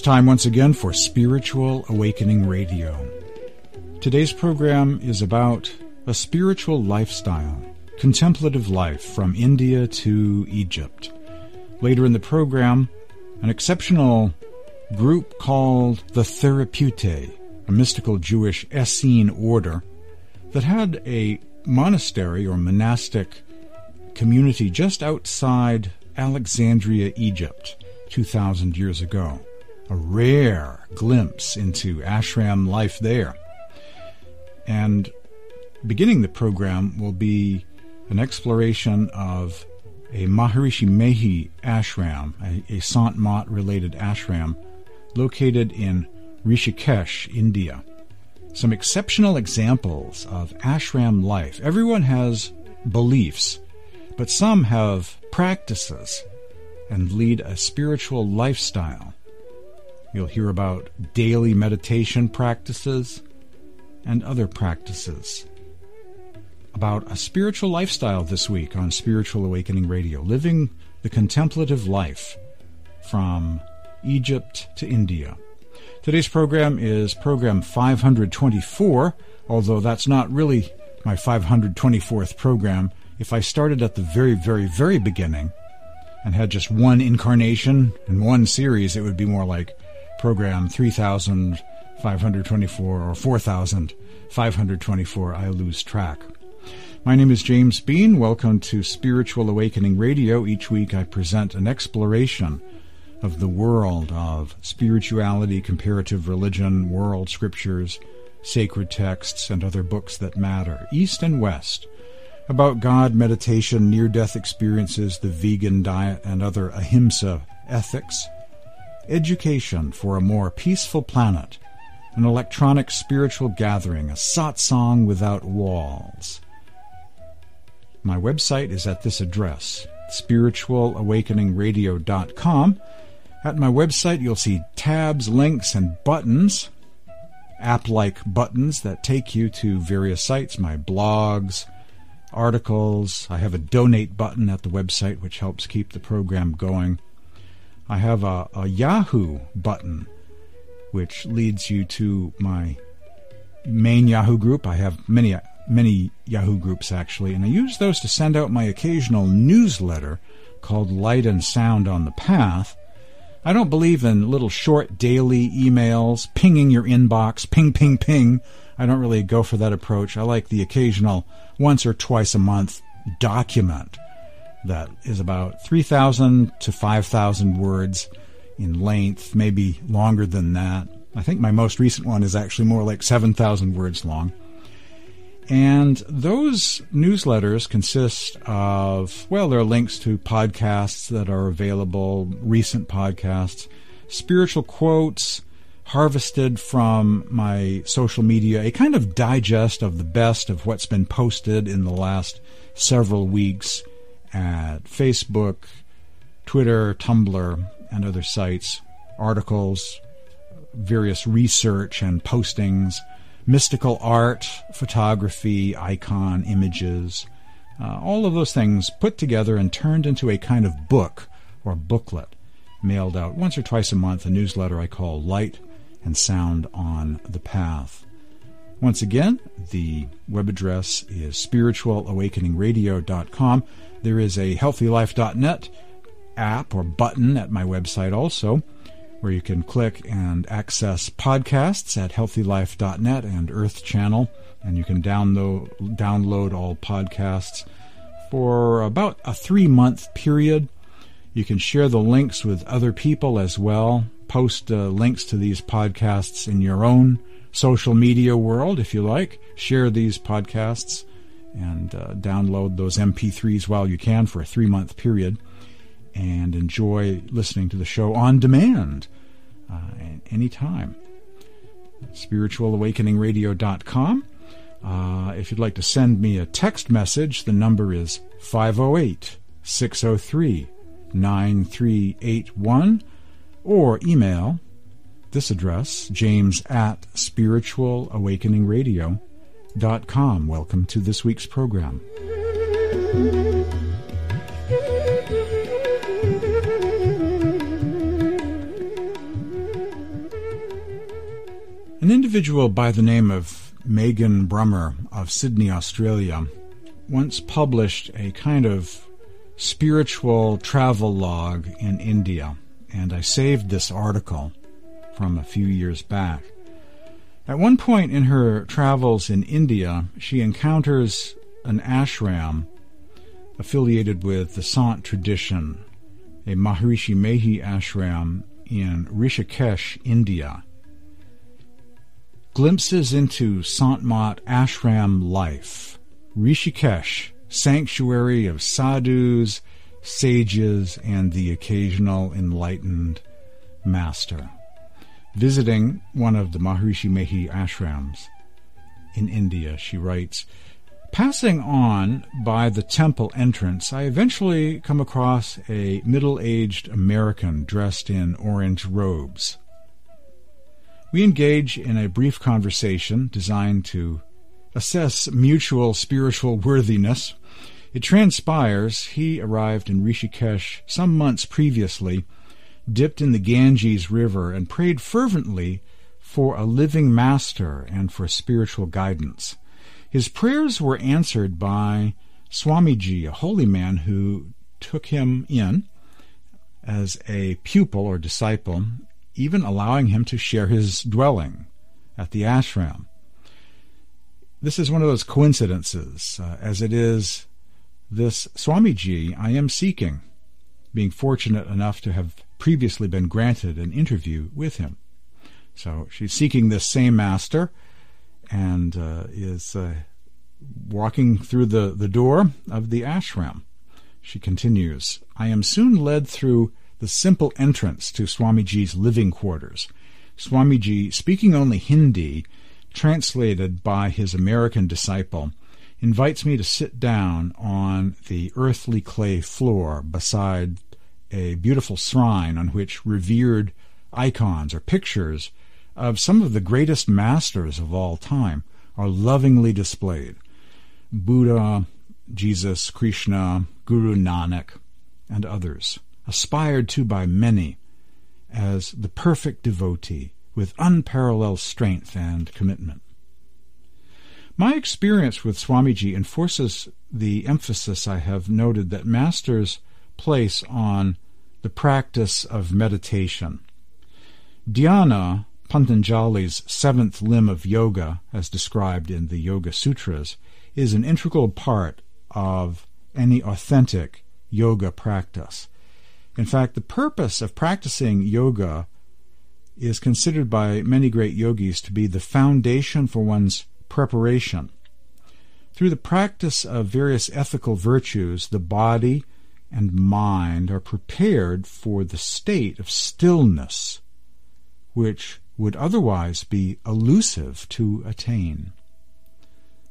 It's time once again for Spiritual Awakening Radio. Today's program is about a spiritual lifestyle, contemplative life from India to Egypt. Later in the program, an exceptional group called the Therapeutae, a mystical Jewish Essene order that had a monastery or monastic community just outside Alexandria, Egypt, 2,000 years ago a rare glimpse into ashram life there. And beginning the program will be an exploration of a Maharishi Mehi ashram, a, a Sant Mat related ashram located in Rishikesh, India. Some exceptional examples of ashram life. Everyone has beliefs, but some have practices and lead a spiritual lifestyle You'll hear about daily meditation practices and other practices. About a spiritual lifestyle this week on Spiritual Awakening Radio, living the contemplative life from Egypt to India. Today's program is program 524, although that's not really my 524th program. If I started at the very, very, very beginning and had just one incarnation and one series, it would be more like program 3524 or 4524, I lose track. My name is James Bean. Welcome to Spiritual Awakening Radio. Each week I present an exploration of the world of spirituality, comparative religion, world scriptures, sacred texts, and other books that matter, East and West, about God, meditation, near death experiences, the vegan diet, and other ahimsa ethics education for a more peaceful planet, an electronic spiritual gathering, a satsang without walls. My website is at this address, spiritualawakeningradio.com. At my website, you'll see tabs, links, and buttons, app like buttons that take you to various sites, my blogs, articles. I have a donate button at the website, which helps keep the program going. I have a, a Yahoo button, which leads you to my main Yahoo group. I have many many Yahoo groups actually, and I use those to send out my occasional newsletter called Light and Sound on the Path. I don't believe in little short daily emails, pinging your inbox, ping, ping, ping. I don't really go for that approach. I like the occasional once or twice a month document that is about 3,000 to 5,000 words in length, maybe longer than that. I think my most recent one is actually more like 7,000 words long. And those newsletters consist of, well, there are links to podcasts that are available, recent podcasts, spiritual quotes harvested from my social media, a kind of digest of the best of what's been posted in the last several weeks at Facebook, Twitter, Tumblr, and other sites, articles, various research and postings, mystical art, photography, icon, images, uh, all of those things put together and turned into a kind of book or booklet mailed out once or twice a month, a newsletter I call Light and Sound on the Path. Once again, the web address is spiritualawakeningradio.com. There is a healthylife.net app or button at my website also where you can click and access podcasts at healthylife.net and Earth Channel, and you can download download all podcasts for about a three month period. You can share the links with other people as well. Post uh, links to these podcasts in your own social media world if you like. Share these podcasts and uh, download those MP3s while you can for a three month period and enjoy listening to the show on demand uh, anytime. SpiritualAwakeningRadio.com. Uh, if you'd like to send me a text message, the number is 508 603 9381 or email this address, james at spiritualawakeningradio.com com. Welcome to this week's program. An individual by the name of Megan Brummer of Sydney, Australia, once published a kind of spiritual travel log in India, and I saved this article from a few years back. At one point in her travels in India, she encounters an ashram affiliated with the Sant tradition, a Maharishi Mehi ashram in Rishikesh, India. Glimpses into Sant Mat ashram life. Rishikesh, sanctuary of sadhus, sages, and the occasional enlightened master. Visiting one of the Maharishi Mehi ashrams in India, she writes, Passing on by the temple entrance, I eventually come across a middle aged American dressed in orange robes. We engage in a brief conversation designed to assess mutual spiritual worthiness. It transpires he arrived in Rishikesh some months previously, dipped in the Ganges River, and prayed fervently for a living master and for spiritual guidance. His prayers were answered by Swamiji, a holy man who took him in as a pupil or disciple, even allowing him to share his dwelling at the ashram. This is one of those coincidences, uh, as it is this Swamiji I am seeking, being fortunate enough to have previously been granted an interview with him. So she's seeking this same master and uh, is uh, walking through the, the door of the ashram. She continues, I am soon led through the simple entrance to Swamiji's living quarters. Swamiji, speaking only Hindi, translated by his American disciple, invites me to sit down on the earthly clay floor beside a beautiful shrine on which revered icons or pictures of some of the greatest masters of all time are lovingly displayed. Buddha, Jesus, Krishna, Guru Nanak, and others, aspired to by many as the perfect devotee with unparalleled strength and commitment. My experience with Swamiji enforces the emphasis I have noted that masters place on the practice of meditation. Dhyana Patanjali's seventh limb of yoga, as described in the Yoga Sutras, is an integral part of any authentic yoga practice. In fact, the purpose of practicing yoga is considered by many great yogis to be the foundation for one's preparation. Through the practice of various ethical virtues, the body and mind are prepared for the state of stillness, which would otherwise be elusive to attain.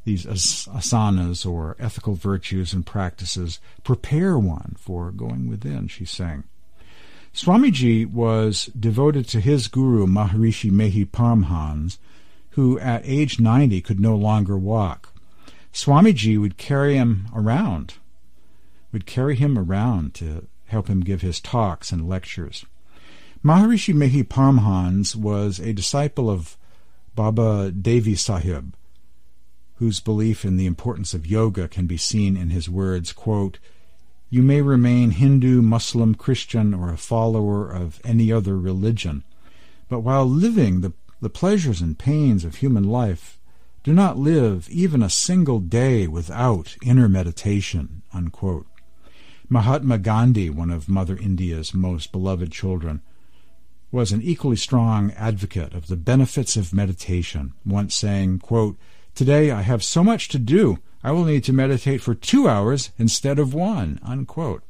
These asanas, or ethical virtues and practices, prepare one for going within, she's saying. Swamiji was devoted to his guru, Maharishi Mehi Paramhans, who at age 90 could no longer walk. Swamiji would carry him around, would carry him around to help him give his talks and lectures. Maharishi Mehi Paramhans was a disciple of Baba Devi Sahib, whose belief in the importance of yoga can be seen in his words, quote, You may remain Hindu, Muslim, Christian, or a follower of any other religion, but while living the, the pleasures and pains of human life, do not live even a single day without inner meditation. Unquote. Mahatma Gandhi, one of Mother India's most beloved children, was an equally strong advocate of the benefits of meditation, once saying, quote, Today I have so much to do, I will need to meditate for two hours instead of one. Unquote.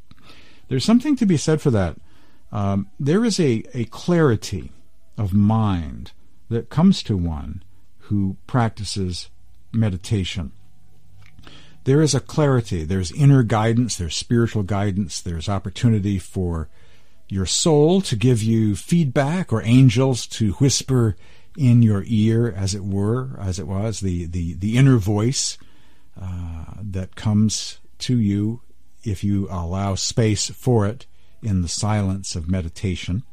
There's something to be said for that. Um, there is a, a clarity of mind that comes to one who practices meditation. There is a clarity, there's inner guidance, there's spiritual guidance, there's opportunity for your soul to give you feedback or angels to whisper in your ear, as it were, as it was, the, the, the inner voice uh, that comes to you if you allow space for it in the silence of meditation.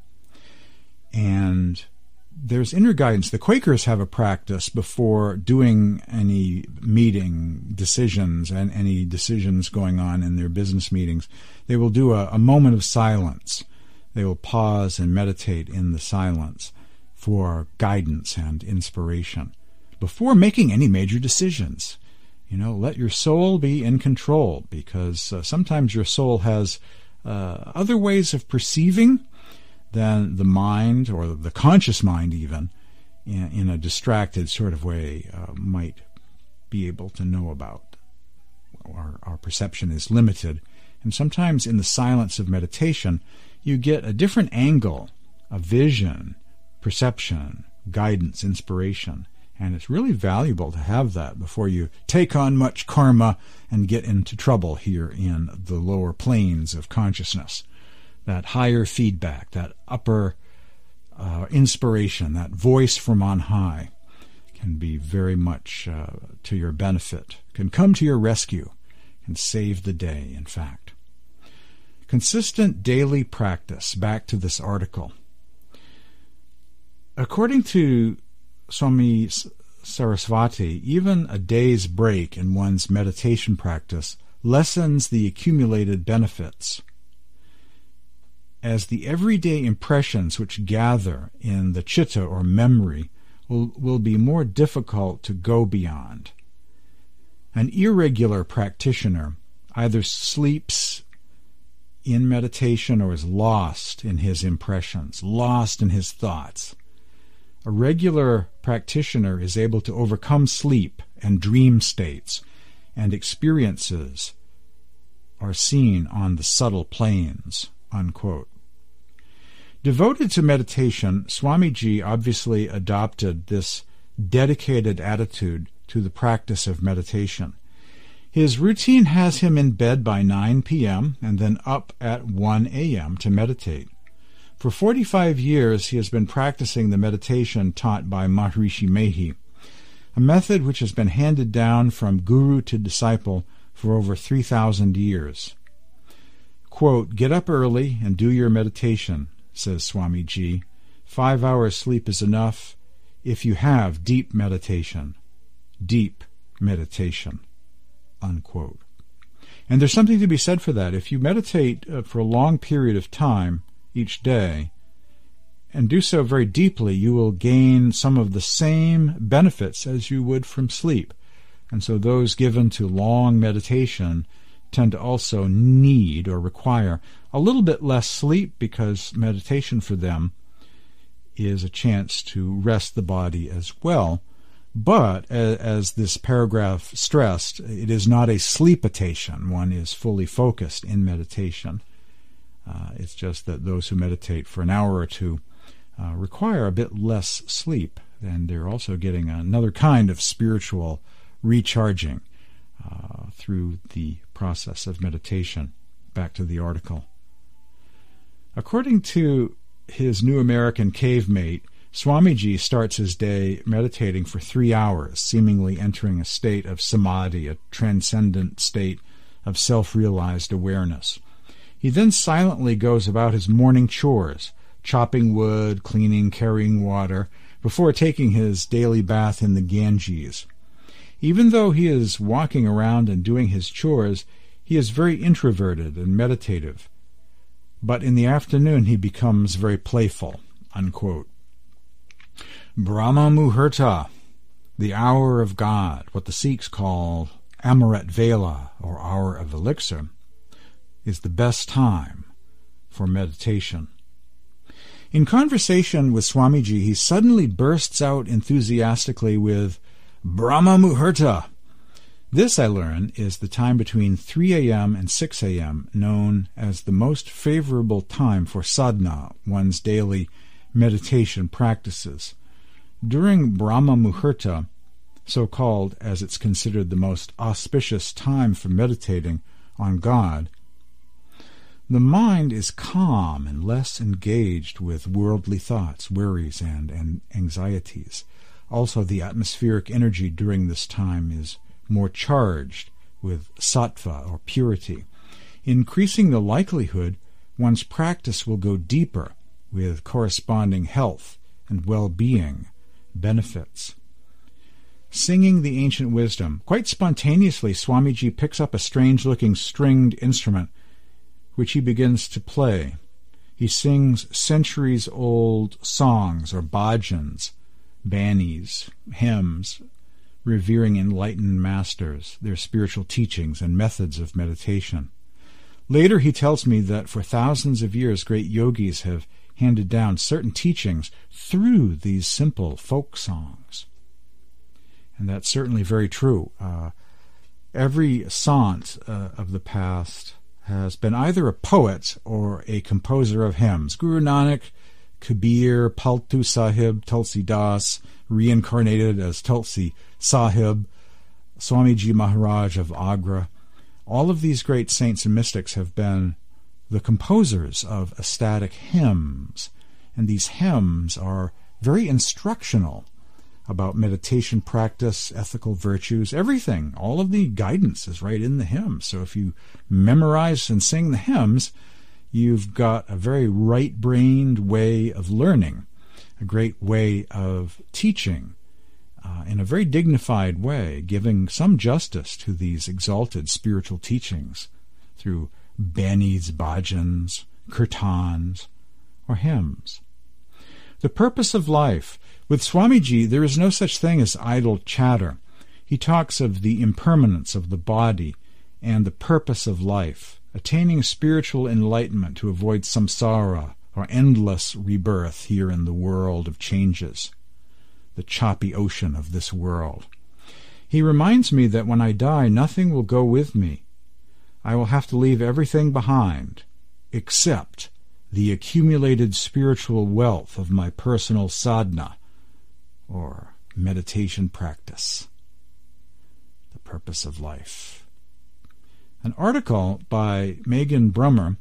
And there's inner guidance. The Quakers have a practice before doing any meeting decisions and any decisions going on in their business meetings. They will do a, a moment of silence. They will pause and meditate in the silence for guidance and inspiration before making any major decisions. You know, let your soul be in control because uh, sometimes your soul has uh, other ways of perceiving than the mind or the conscious mind, even in, in a distracted sort of way, uh, might be able to know about. Our, our perception is limited. And sometimes in the silence of meditation, you get a different angle, a vision, perception, guidance, inspiration. And it's really valuable to have that before you take on much karma and get into trouble here in the lower planes of consciousness. That higher feedback, that upper uh, inspiration, that voice from on high can be very much uh, to your benefit, can come to your rescue, can save the day, in fact. Consistent daily practice, back to this article. According to Swami Sarasvati, even a day's break in one's meditation practice lessens the accumulated benefits. As the everyday impressions which gather in the chitta or memory will, will be more difficult to go beyond. An irregular practitioner either sleeps in meditation or is lost in his impressions, lost in his thoughts. A regular practitioner is able to overcome sleep and dream states, and experiences are seen on the subtle planes. Unquote. Devoted to meditation, Swamiji obviously adopted this dedicated attitude to the practice of meditation. His routine has him in bed by 9 p.m. and then up at 1 a.m. to meditate. For 45 years, he has been practicing the meditation taught by Maharishi Mehi, a method which has been handed down from guru to disciple for over 3,000 years. Quote, Get up early and do your meditation, says Swamiji. Five hours sleep is enough if you have deep meditation. Deep meditation. Unquote. And there's something to be said for that. If you meditate uh, for a long period of time, each day, and do so very deeply, you will gain some of the same benefits as you would from sleep. And so those given to long meditation tend to also need or require a little bit less sleep because meditation for them is a chance to rest the body as well. But as this paragraph stressed, it is not a sleepitation. One is fully focused in meditation. Uh, it's just that those who meditate for an hour or two uh, require a bit less sleep, and they're also getting another kind of spiritual recharging uh, through the process of meditation. Back to the article. According to his new American cave mate, Swamiji starts his day meditating for three hours, seemingly entering a state of samadhi, a transcendent state of self realized awareness. He then silently goes about his morning chores, chopping wood, cleaning, carrying water, before taking his daily bath in the Ganges. Even though he is walking around and doing his chores, he is very introverted and meditative. But in the afternoon he becomes very playful. Unquote. Brahma Muhurta, the hour of God, what the Sikhs call Amrit Vela, or hour of elixir, is the best time for meditation. In conversation with Swamiji, he suddenly bursts out enthusiastically with Brahma Muhurta. This, I learn, is the time between 3 a.m. and 6 a.m., known as the most favorable time for sadhana, one's daily meditation practices. During Brahma Muhurta, so called as it's considered the most auspicious time for meditating on God, the mind is calm and less engaged with worldly thoughts, worries, and, and anxieties. Also, the atmospheric energy during this time is more charged with sattva or purity, increasing the likelihood one's practice will go deeper with corresponding health and well being benefits. Singing the ancient wisdom. Quite spontaneously, Swamiji picks up a strange looking stringed instrument, which he begins to play. He sings centuries old songs or bhajans, banis, hymns, revering enlightened masters, their spiritual teachings and methods of meditation. Later, he tells me that for thousands of years, great yogis have handed down certain teachings through these simple folk songs. And that's certainly very true. Uh, every sant uh, of the past has been either a poet or a composer of hymns. Guru Nanak, Kabir, Paltu Sahib, Tulsi Das, reincarnated as Tulsi Sahib, Swamiji Maharaj of Agra. All of these great saints and mystics have been the composers of ecstatic hymns, and these hymns are very instructional about meditation practice, ethical virtues, everything. All of the guidance is right in the hymn. So if you memorize and sing the hymns, you've got a very right brained way of learning, a great way of teaching. Uh, in a very dignified way, giving some justice to these exalted spiritual teachings through banis, bhajans, kirtans, or hymns. The purpose of life with Swamiji, there is no such thing as idle chatter. He talks of the impermanence of the body and the purpose of life, attaining spiritual enlightenment to avoid samsara, or endless rebirth here in the world of changes, the choppy ocean of this world. He reminds me that when I die, nothing will go with me. I will have to leave everything behind, except the accumulated spiritual wealth of my personal sadhana, or meditation practice. The purpose of life. An article by Megan Brummer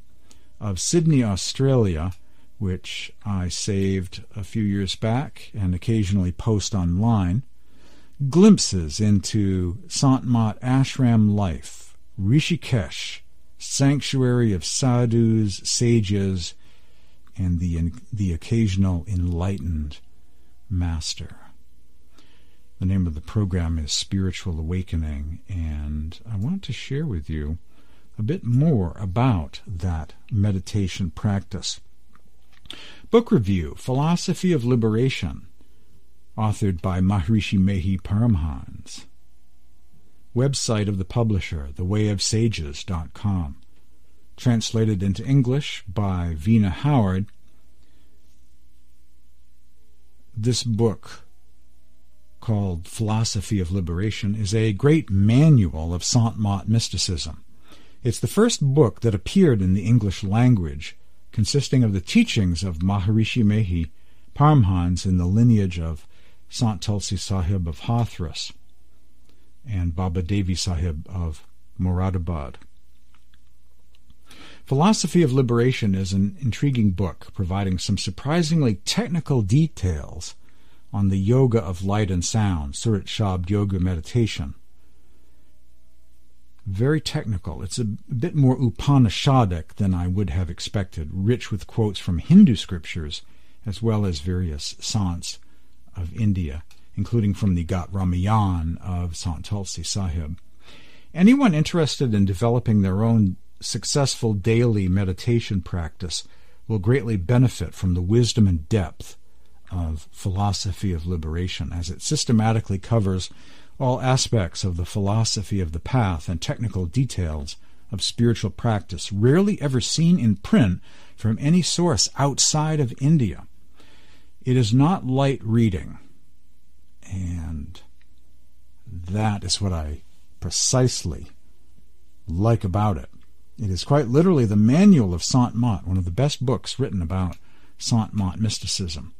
of Sydney, Australia, which I saved a few years back and occasionally post online, glimpses into Sant Mat ashram life, Rishikesh, sanctuary of sadhus, sages, and the, the occasional enlightened master. The name of the program is Spiritual Awakening, and I want to share with you a bit more about that meditation practice. Book review Philosophy of Liberation, authored by Maharishi Mehi Paramhans. Website of the publisher, thewayofsages.com. Translated into English by Veena Howard this book called Philosophy of Liberation is a great manual of Sant Mat mysticism. It's the first book that appeared in the English language, consisting of the teachings of Maharishi Mehi, Paramhans in the lineage of Sant Tulsi Sahib of Hathras and Baba Devi Sahib of Moradabad. Philosophy of Liberation is an intriguing book providing some surprisingly technical details on the yoga of light and sound, Surat Shabd Yoga meditation. Very technical. It's a bit more Upanishadic than I would have expected, rich with quotes from Hindu scriptures as well as various sants of India, including from the Ghat Ramayan of Sant Tulsi Sahib. Anyone interested in developing their own successful daily meditation practice will greatly benefit from the wisdom and depth of philosophy of liberation as it systematically covers all aspects of the philosophy of the path and technical details of spiritual practice, rarely ever seen in print from any source outside of India. It is not light reading, and that is what I precisely like about it. It is quite literally the manual of Sant Mat, one of the best books written about Sant Mat mysticism.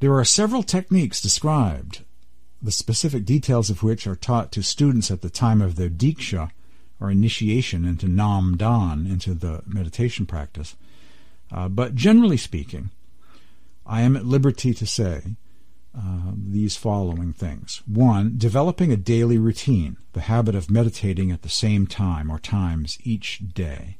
There are several techniques described, the specific details of which are taught to students at the time of their diksha, or initiation into nam dan, into the meditation practice. Uh, but generally speaking, I am at liberty to say uh, these following things. One, developing a daily routine, the habit of meditating at the same time or times each day.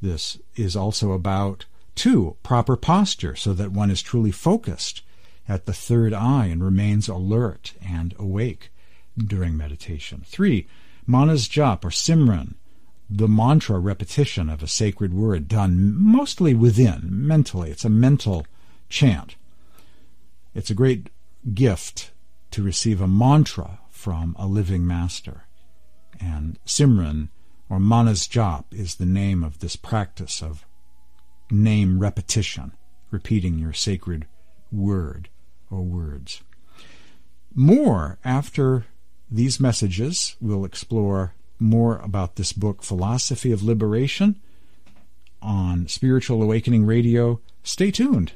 This is also about, two, proper posture so that one is truly focused at the third eye and remains alert and awake during meditation. Three, manas jap or simran, the mantra repetition of a sacred word done mostly within, mentally. It's a mental chant. It's a great gift to receive a mantra from a living master. And Simran or Manas Jap is the name of this practice of name repetition, repeating your sacred word or words. More after these messages. We'll explore more about this book, Philosophy of Liberation, on Spiritual Awakening Radio. Stay tuned.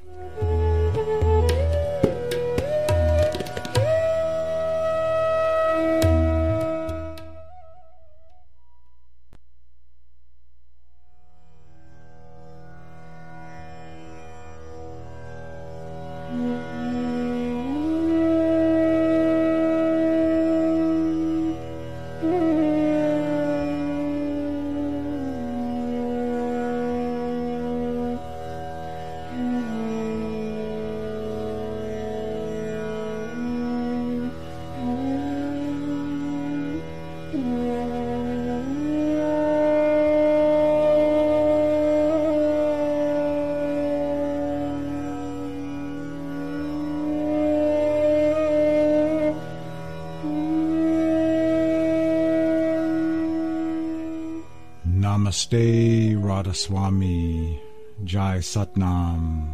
Namaste, Radhaswami, Jai Satnam.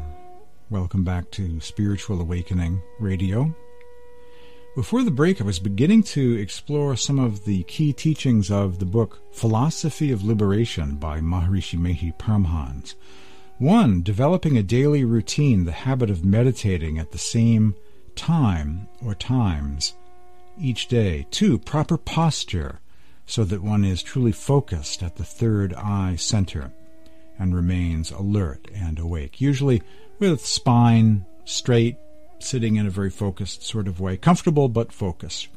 Welcome back to Spiritual Awakening Radio. Before the break, I was beginning to explore some of the key teachings of the book Philosophy of Liberation by Maharishi Mehi Paramhans. One, developing a daily routine, the habit of meditating at the same time or times each day. Two, proper posture so that one is truly focused at the third eye center and remains alert and awake, usually with spine straight, sitting in a very focused sort of way, comfortable but focused.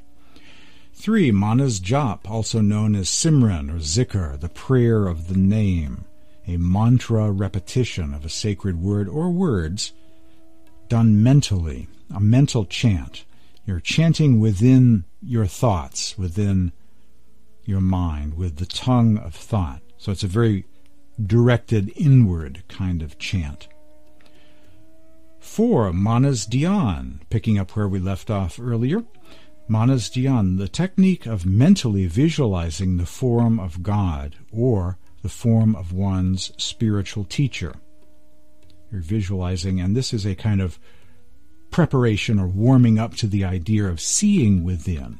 Three, Manas Jap, also known as Simran or Zikr, the prayer of the name, a mantra repetition of a sacred word or words done mentally, a mental chant. You're chanting within your thoughts, within your mind with the tongue of thought. So it's a very directed inward kind of chant. Four, Manas Dhyan, picking up where we left off earlier. Manas Dhyan, the technique of mentally visualizing the form of God or the form of one's spiritual teacher. You're visualizing, and this is a kind of preparation or warming up to the idea of seeing within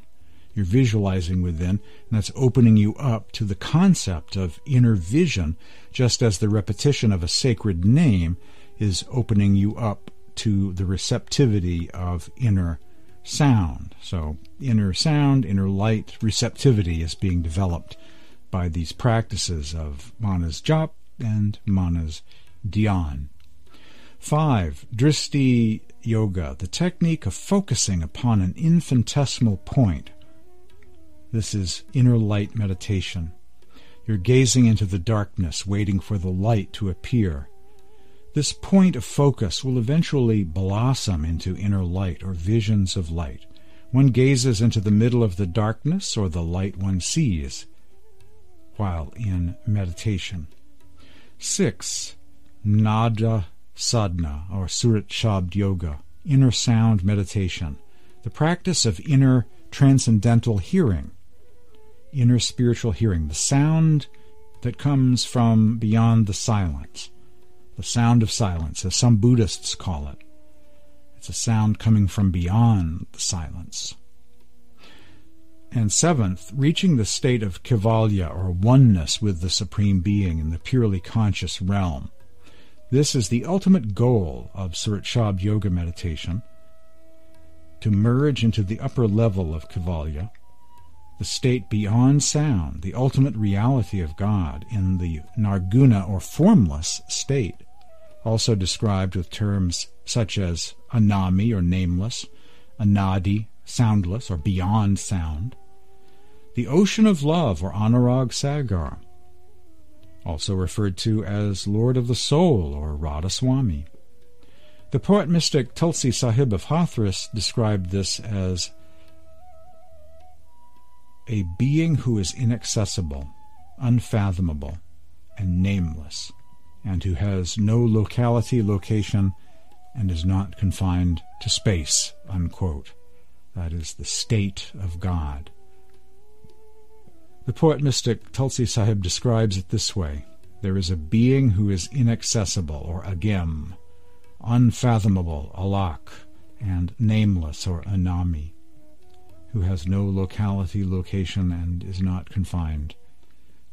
you're visualizing within, and that's opening you up to the concept of inner vision, just as the repetition of a sacred name is opening you up to the receptivity of inner sound. So, inner sound, inner light, receptivity is being developed by these practices of Manas Jap and Manas Dhyan. Five, Drishti Yoga, the technique of focusing upon an infinitesimal point this is inner light meditation. You're gazing into the darkness, waiting for the light to appear. This point of focus will eventually blossom into inner light or visions of light. One gazes into the middle of the darkness or the light one sees while in meditation. 6. Nada Sadhana or Surat Shabd Yoga, inner sound meditation, the practice of inner transcendental hearing inner spiritual hearing, the sound that comes from beyond the silence, the sound of silence, as some Buddhists call it. It's a sound coming from beyond the silence. And seventh, reaching the state of Kaivalya or oneness with the Supreme Being in the purely conscious realm. This is the ultimate goal of Surat Yoga meditation to merge into the upper level of Kaivalya the state beyond sound, the ultimate reality of God in the nirguna or formless state, also described with terms such as anami or nameless, anadi, soundless or beyond sound, the ocean of love or anurag sagar, also referred to as Lord of the Soul or Radha Swami. The poet mystic Tulsi Sahib of Hathras described this as a being who is inaccessible, unfathomable, and nameless, and who has no locality, location, and is not confined to space. Unquote. That is the state of God. The poet mystic Tulsi Sahib describes it this way There is a being who is inaccessible, or agem, unfathomable, alak, and nameless, or anami, who has no locality, location, and is not confined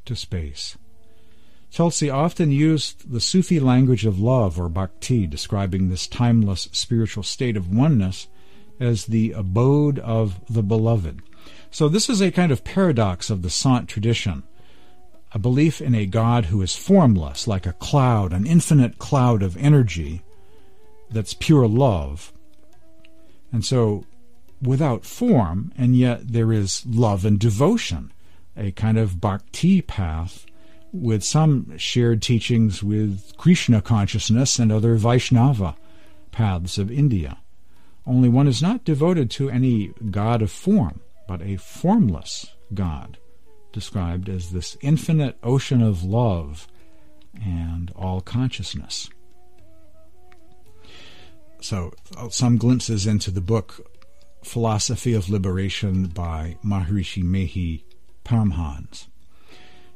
to space. Tulsi often used the Sufi language of love, or bhakti, describing this timeless spiritual state of oneness as the abode of the beloved. So this is a kind of paradox of the Sant tradition. A belief in a God who is formless, like a cloud, an infinite cloud of energy that's pure love. And so without form, and yet there is love and devotion, a kind of bhakti path with some shared teachings with Krishna consciousness and other Vaishnava paths of India. Only one is not devoted to any god of form, but a formless God, described as this infinite ocean of love and all consciousness. So, uh, some glimpses into the book Philosophy of Liberation by Maharishi Mehi Paramhans.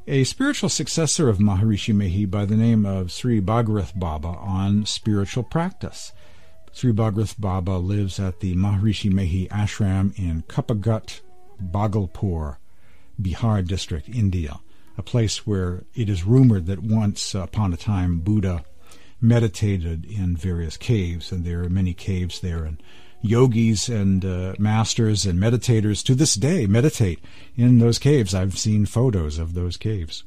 A spiritual successor of Maharishi Mehi by the name of Sri Bhagirath Baba on spiritual practice. Sri Bhagirath Baba lives at the Maharishi Mehi Ashram in Kuppaghat, Bhagalpur, Bihar district, India, a place where it is rumored that once upon a time Buddha meditated in various caves, and there are many caves there, and yogis and uh, masters and meditators to this day meditate in those caves. I've seen photos of those caves.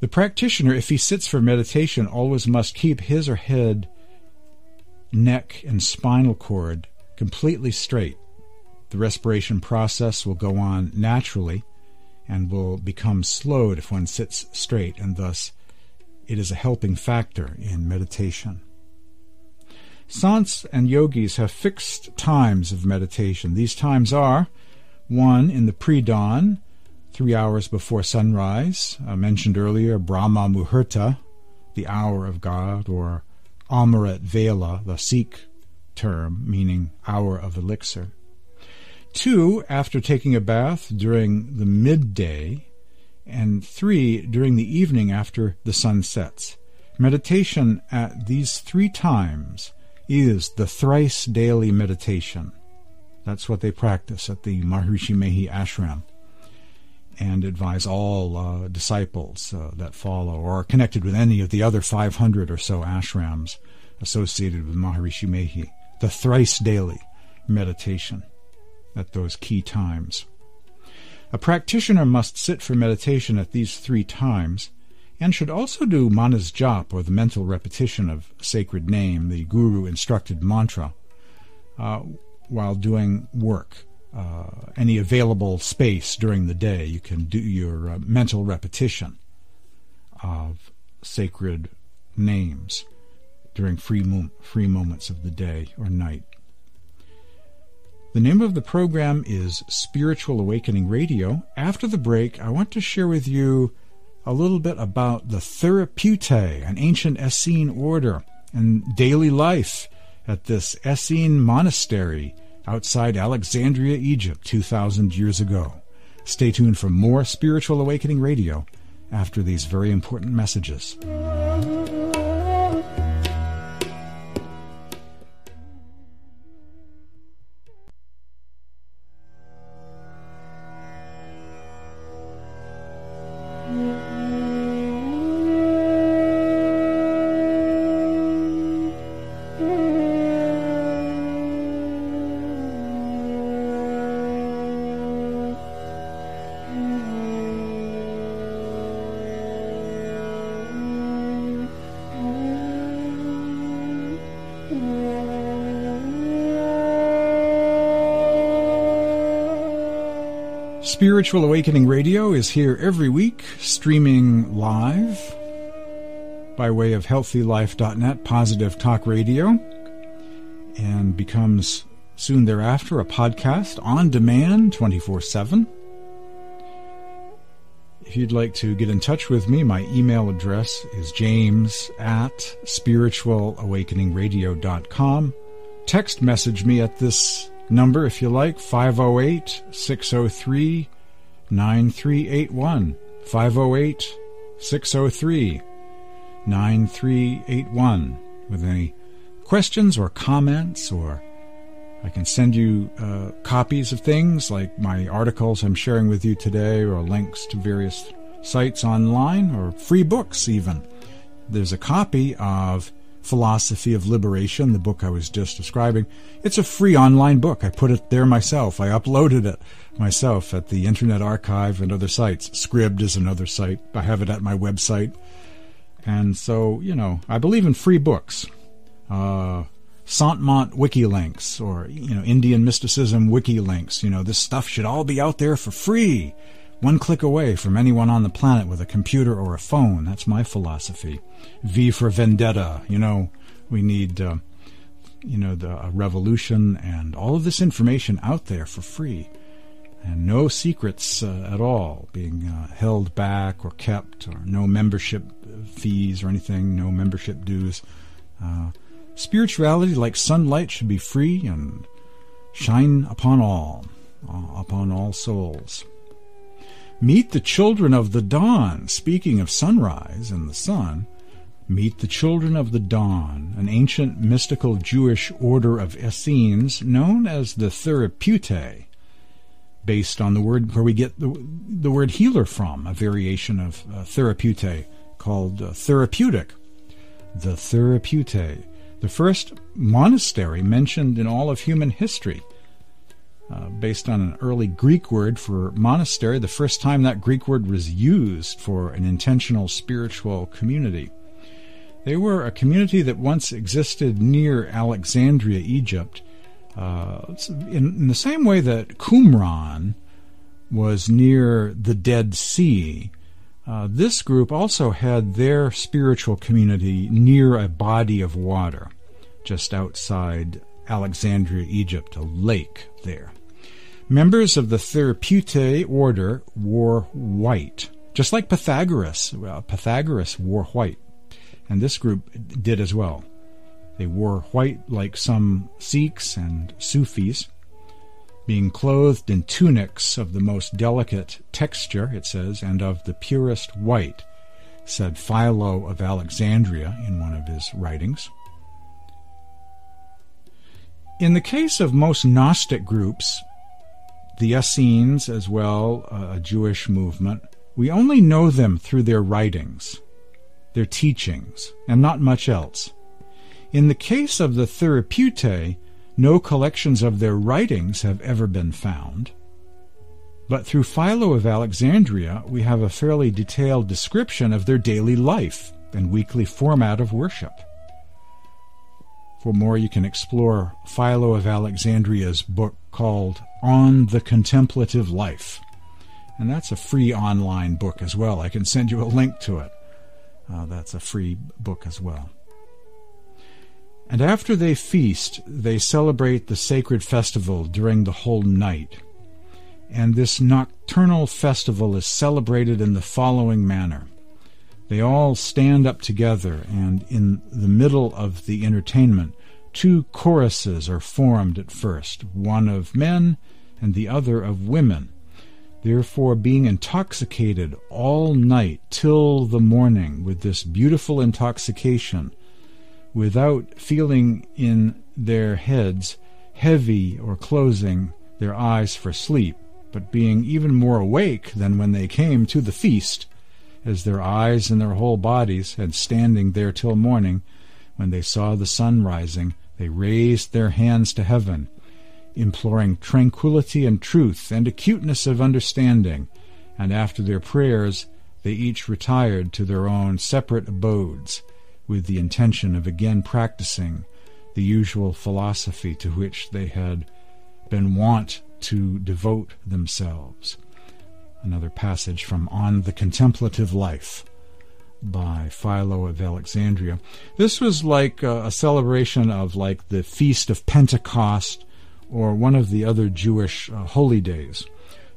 The practitioner, if he sits for meditation, always must keep his or head, neck, and spinal cord completely straight. The respiration process will go on naturally and will become slowed if one sits straight, and thus it is a helping factor in meditation. Sants and yogis have fixed times of meditation. These times are 1 in the pre dawn, three hours before sunrise, I mentioned earlier Brahma Muhurta, the hour of God, or Amrit Vela, the Sikh term meaning hour of elixir. Two, after taking a bath during the midday, and three, during the evening after the sun sets. Meditation at these three times is the thrice daily meditation. That's what they practice at the Maharishi Mehi ashram and advise all uh, disciples uh, that follow or are connected with any of the other 500 or so ashrams associated with Maharishi Mehi. The thrice daily meditation at those key times. A practitioner must sit for meditation at these three times and should also do manas jap, or the mental repetition of sacred name, the guru instructed mantra, uh, while doing work. Uh, any available space during the day, you can do your uh, mental repetition of sacred names during free, mo- free moments of the day or night. The name of the program is Spiritual Awakening Radio. After the break, I want to share with you a little bit about the Therapeutae, an ancient Essene order, and daily life at this Essene monastery outside Alexandria, Egypt, 2,000 years ago. Stay tuned for more Spiritual Awakening Radio after these very important messages. Spiritual Awakening Radio is here every week, streaming live by way of healthylife.net, Positive Talk Radio. and becomes soon thereafter a podcast on demand 24 7. If you'd like to get in touch with me, my email address is james at spiritualawakeningradio.com. Text message me at this number if you like 508 603 9381. 508 603 9381 with any questions or comments or I can send you uh, copies of things like my articles I'm sharing with you today, or links to various sites online, or free books even. There's a copy of Philosophy of Liberation, the book I was just describing. It's a free online book. I put it there myself. I uploaded it myself at the Internet Archive and other sites. Scribd is another site. I have it at my website. And so, you know, I believe in free books. Uh, Mont wiki links or, you know, Indian mysticism wiki links. You know, this stuff should all be out there for free. One click away from anyone on the planet with a computer or a phone. That's my philosophy. V for vendetta. You know, we need, uh, you know, the revolution and all of this information out there for free. And no secrets uh, at all being uh, held back or kept, or no membership fees or anything, no membership dues. Uh, Spirituality, like sunlight, should be free and shine upon all, uh, upon all souls. Meet the children of the dawn. Speaking of sunrise and the sun, meet the children of the dawn, an ancient mystical Jewish order of Essenes known as the Therapeutae, based on the word where we get the, the word healer from, a variation of uh, Therapeutae called uh, therapeutic. The Therapeutae the first monastery mentioned in all of human history. Uh, based on an early Greek word for monastery, the first time that Greek word was used for an intentional spiritual community. They were a community that once existed near Alexandria, Egypt, uh, in, in the same way that Qumran was near the Dead Sea. Uh, this group also had their spiritual community near a body of water, just outside Alexandria, Egypt, a lake there. Members of the Therapeutae order wore white, just like Pythagoras. Well, Pythagoras wore white, and this group did as well. They wore white like some Sikhs and Sufis being clothed in tunics of the most delicate texture, it says, and of the purest white, said Philo of Alexandria in one of his writings. In the case of most Gnostic groups, the Essenes as well, uh, a Jewish movement, we only know them through their writings, their teachings, and not much else. In the case of the Therapeutae, no collections of their writings have ever been found. But through Philo of Alexandria, we have a fairly detailed description of their daily life and weekly format of worship. For more, you can explore Philo of Alexandria's book called On the Contemplative Life. And that's a free online book as well. I can send you a link to it. Uh, that's a free book as well. And after they feast, they celebrate the sacred festival during the whole night. And this nocturnal festival is celebrated in the following manner. They all stand up together, and in the middle of the entertainment, two choruses are formed at first, one of men and the other of women. Therefore, being intoxicated all night till the morning with this beautiful intoxication, without feeling in their heads heavy or closing their eyes for sleep, but being even more awake than when they came to the feast, as their eyes and their whole bodies had standing there till morning, when they saw the sun rising, they raised their hands to heaven, imploring tranquillity and truth and acuteness of understanding, and after their prayers they each retired to their own separate abodes, with the intention of again practicing the usual philosophy to which they had been wont to devote themselves. Another passage from On the Contemplative Life by Philo of Alexandria. This was like a, a celebration of like the Feast of Pentecost or one of the other Jewish uh, holy days.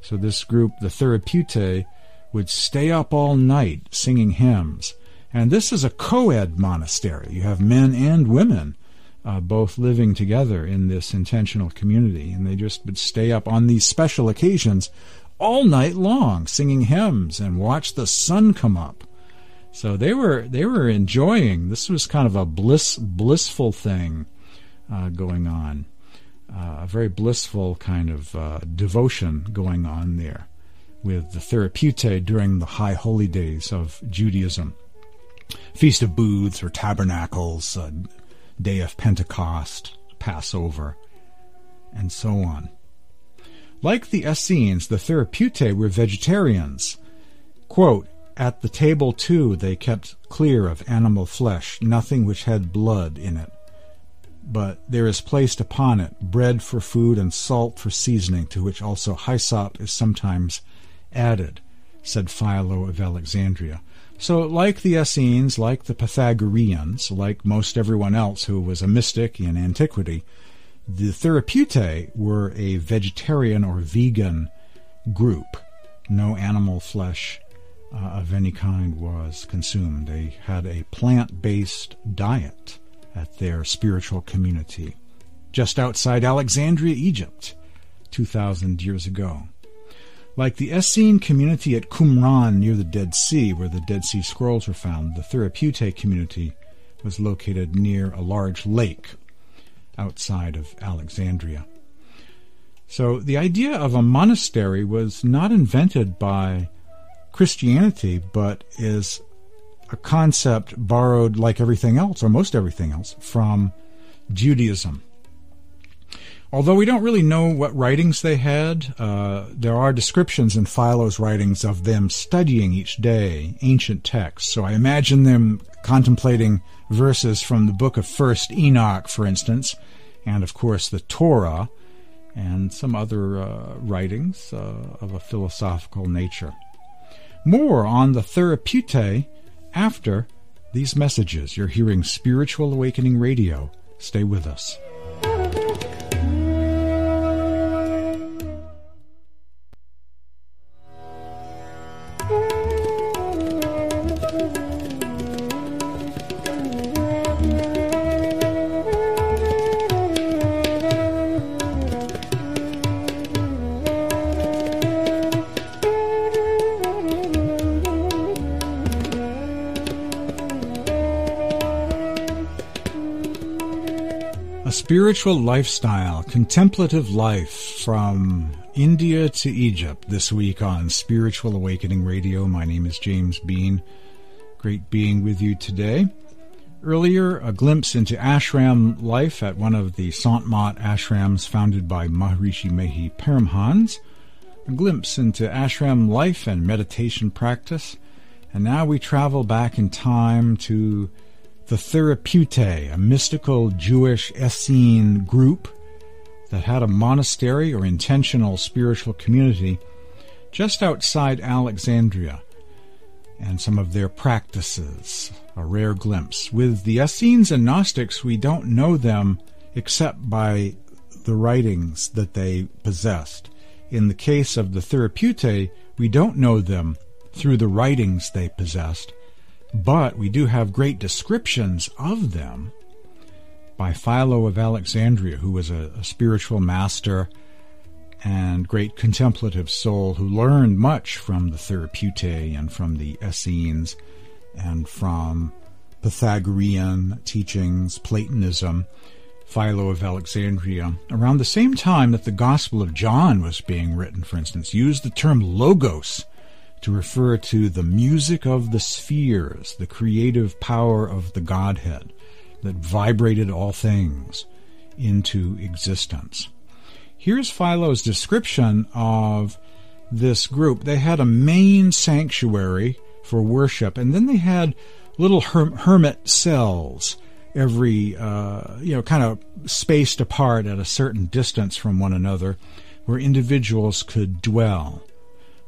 So this group, the Therapeutae, would stay up all night singing hymns. And this is a co-ed monastery. You have men and women uh, both living together in this intentional community. And they just would stay up on these special occasions all night long singing hymns and watch the sun come up. So they were they were enjoying. This was kind of a bliss blissful thing uh, going on, uh, a very blissful kind of uh, devotion going on there with the Therapeutae during the high holy days of Judaism. Feast of Booths or Tabernacles, uh, Day of Pentecost, Passover, and so on. Like the Essenes, the Therapeutae were vegetarians. Quote, At the table, too, they kept clear of animal flesh, nothing which had blood in it. But there is placed upon it bread for food and salt for seasoning, to which also hyssop is sometimes added, said Philo of Alexandria. So, like the Essenes, like the Pythagoreans, like most everyone else who was a mystic in antiquity, the Therapeutae were a vegetarian or vegan group. No animal flesh uh, of any kind was consumed. They had a plant based diet at their spiritual community just outside Alexandria, Egypt, 2,000 years ago. Like the Essene community at Qumran near the Dead Sea, where the Dead Sea Scrolls were found, the Therapeutae community was located near a large lake outside of Alexandria. So the idea of a monastery was not invented by Christianity, but is a concept borrowed, like everything else, or most everything else, from Judaism. Although we don't really know what writings they had, uh, there are descriptions in Philo's writings of them studying each day ancient texts. So I imagine them contemplating verses from the book of First Enoch, for instance, and of course the Torah, and some other uh, writings uh, of a philosophical nature. More on the Therapeutae after these messages. You're hearing Spiritual Awakening Radio. Stay with us. Spiritual lifestyle, contemplative life from India to Egypt this week on Spiritual Awakening Radio. My name is James Bean. Great being with you today. Earlier, a glimpse into ashram life at one of the Sant Mat ashrams founded by Maharishi Mehi Paramhans. A glimpse into ashram life and meditation practice. And now we travel back in time to the Therapeutae, a mystical Jewish Essene group that had a monastery or intentional spiritual community just outside Alexandria, and some of their practices, a rare glimpse. With the Essenes and Gnostics, we don't know them except by the writings that they possessed. In the case of the Therapeutae, we don't know them through the writings they possessed, but we do have great descriptions of them by Philo of Alexandria, who was a, a spiritual master and great contemplative soul who learned much from the Therapeutae and from the Essenes and from Pythagorean teachings, Platonism, Philo of Alexandria, around the same time that the Gospel of John was being written, for instance, used the term logos to refer to the music of the spheres, the creative power of the Godhead that vibrated all things into existence. Here's Philo's description of this group. They had a main sanctuary for worship, and then they had little her- hermit cells every, uh, you know, kind of spaced apart at a certain distance from one another where individuals could dwell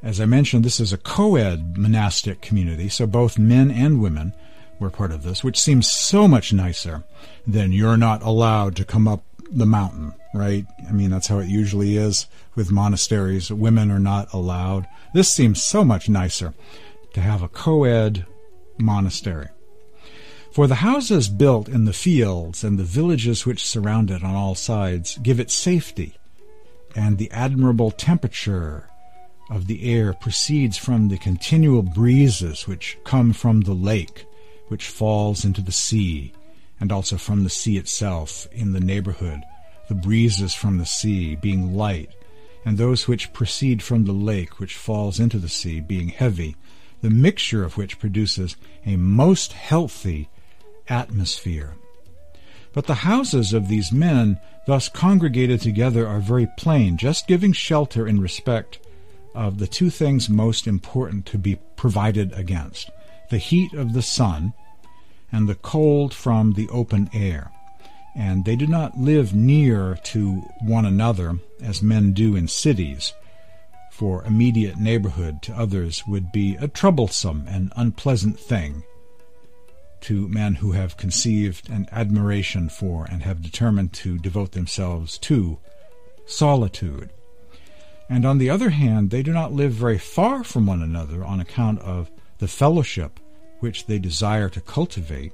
As I mentioned, this is a co ed monastic community, so both men and women were part of this, which seems so much nicer than you're not allowed to come up the mountain, right? I mean, that's how it usually is with monasteries. Women are not allowed. This seems so much nicer to have a co ed monastery. For the houses built in the fields and the villages which surround it on all sides give it safety, and the admirable temperature of the air proceeds from the continual breezes which come from the lake, which falls into the sea, and also from the sea itself in the neighborhood, the breezes from the sea being light, and those which proceed from the lake which falls into the sea being heavy, the mixture of which produces a most healthy atmosphere. But the houses of these men thus congregated together are very plain, just giving shelter in respect of the two things most important to be provided against the heat of the sun and the cold from the open air. And they do not live near to one another as men do in cities, for immediate neighborhood to others would be a troublesome and unpleasant thing to men who have conceived an admiration for and have determined to devote themselves to solitude. And on the other hand, they do not live very far from one another on account of the fellowship which they desire to cultivate,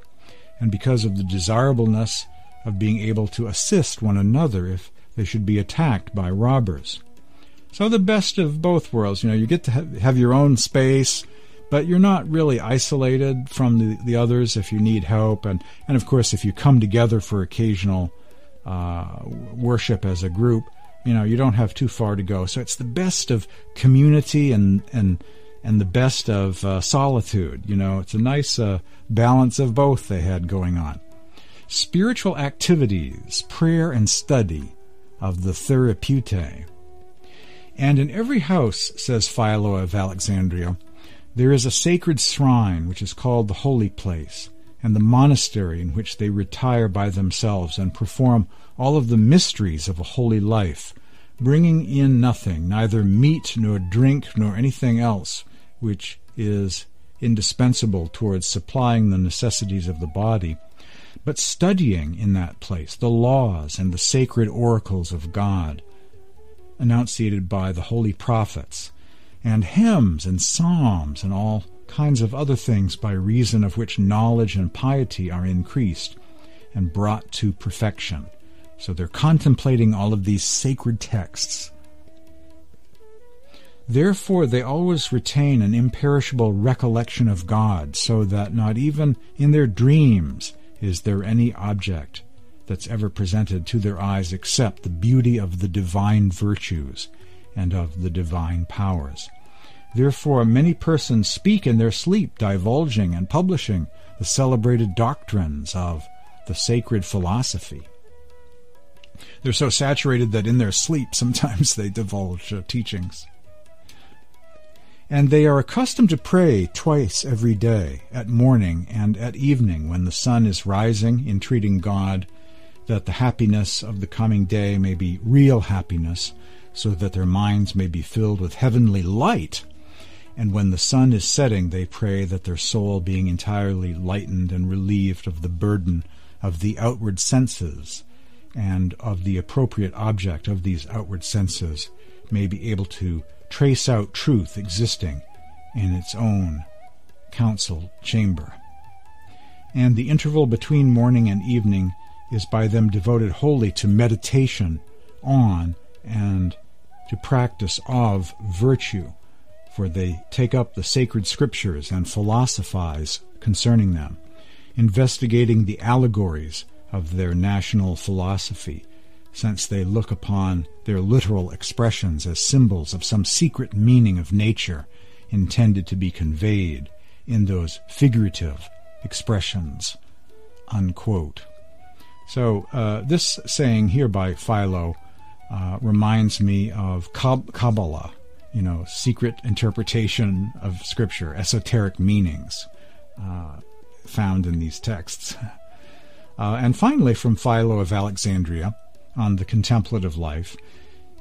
and because of the desirableness of being able to assist one another if they should be attacked by robbers. So the best of both worlds, you know, you get to have your own space, but you're not really isolated from the, the others if you need help. And, and of course, if you come together for occasional uh, worship as a group, you know, you don't have too far to go. So it's the best of community and, and, and the best of uh, solitude. You know, it's a nice uh, balance of both they had going on. Spiritual activities, prayer and study of the Therapeutae. And in every house, says Philo of Alexandria, there is a sacred shrine which is called the holy place, and the monastery in which they retire by themselves and perform all of the mysteries of a holy life, bringing in nothing, neither meat nor drink nor anything else which is indispensable towards supplying the necessities of the body, but studying in that place the laws and the sacred oracles of God, enunciated by the holy prophets, and hymns and psalms and all kinds of other things by reason of which knowledge and piety are increased and brought to perfection. So they're contemplating all of these sacred texts. Therefore, they always retain an imperishable recollection of God, so that not even in their dreams is there any object that's ever presented to their eyes except the beauty of the divine virtues and of the divine powers. Therefore, many persons speak in their sleep, divulging and publishing the celebrated doctrines of the sacred philosophy. They're so saturated that in their sleep sometimes they divulge uh, teachings. And they are accustomed to pray twice every day, at morning and at evening, when the sun is rising, entreating God that the happiness of the coming day may be real happiness, so that their minds may be filled with heavenly light. And when the sun is setting, they pray that their soul, being entirely lightened and relieved of the burden of the outward senses and of the appropriate object of these outward senses, may be able to trace out truth existing in its own council chamber. And the interval between morning and evening is by them devoted wholly to meditation on and to practice of virtue, for they take up the sacred scriptures and philosophize concerning them, investigating the allegories of their national philosophy, since they look upon their literal expressions as symbols of some secret meaning of nature intended to be conveyed in those figurative expressions. Unquote. So, uh, this saying here by Philo uh, reminds me of Kabbalah, you know, secret interpretation of Scripture, esoteric meanings uh, found in these texts. Uh, and finally, from Philo of Alexandria on the contemplative life,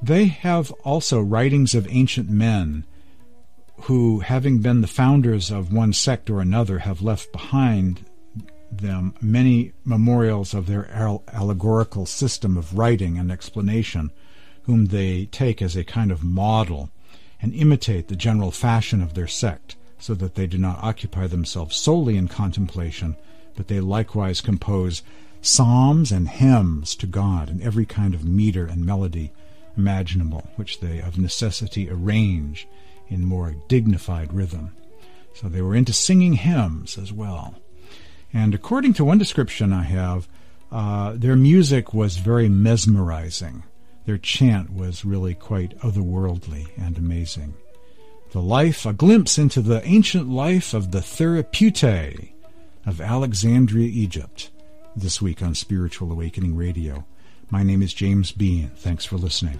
they have also writings of ancient men who, having been the founders of one sect or another, have left behind them many memorials of their allegorical system of writing and explanation, whom they take as a kind of model and imitate the general fashion of their sect, so that they do not occupy themselves solely in contemplation, but they likewise compose psalms and hymns to God in every kind of meter and melody imaginable, which they of necessity arrange in more dignified rhythm. So they were into singing hymns as well. And according to one description I have, uh, their music was very mesmerizing. Their chant was really quite otherworldly and amazing. The life, a glimpse into the ancient life of the Therapeutae of Alexandria, Egypt, this week on Spiritual Awakening Radio. My name is James Bean. Thanks for listening.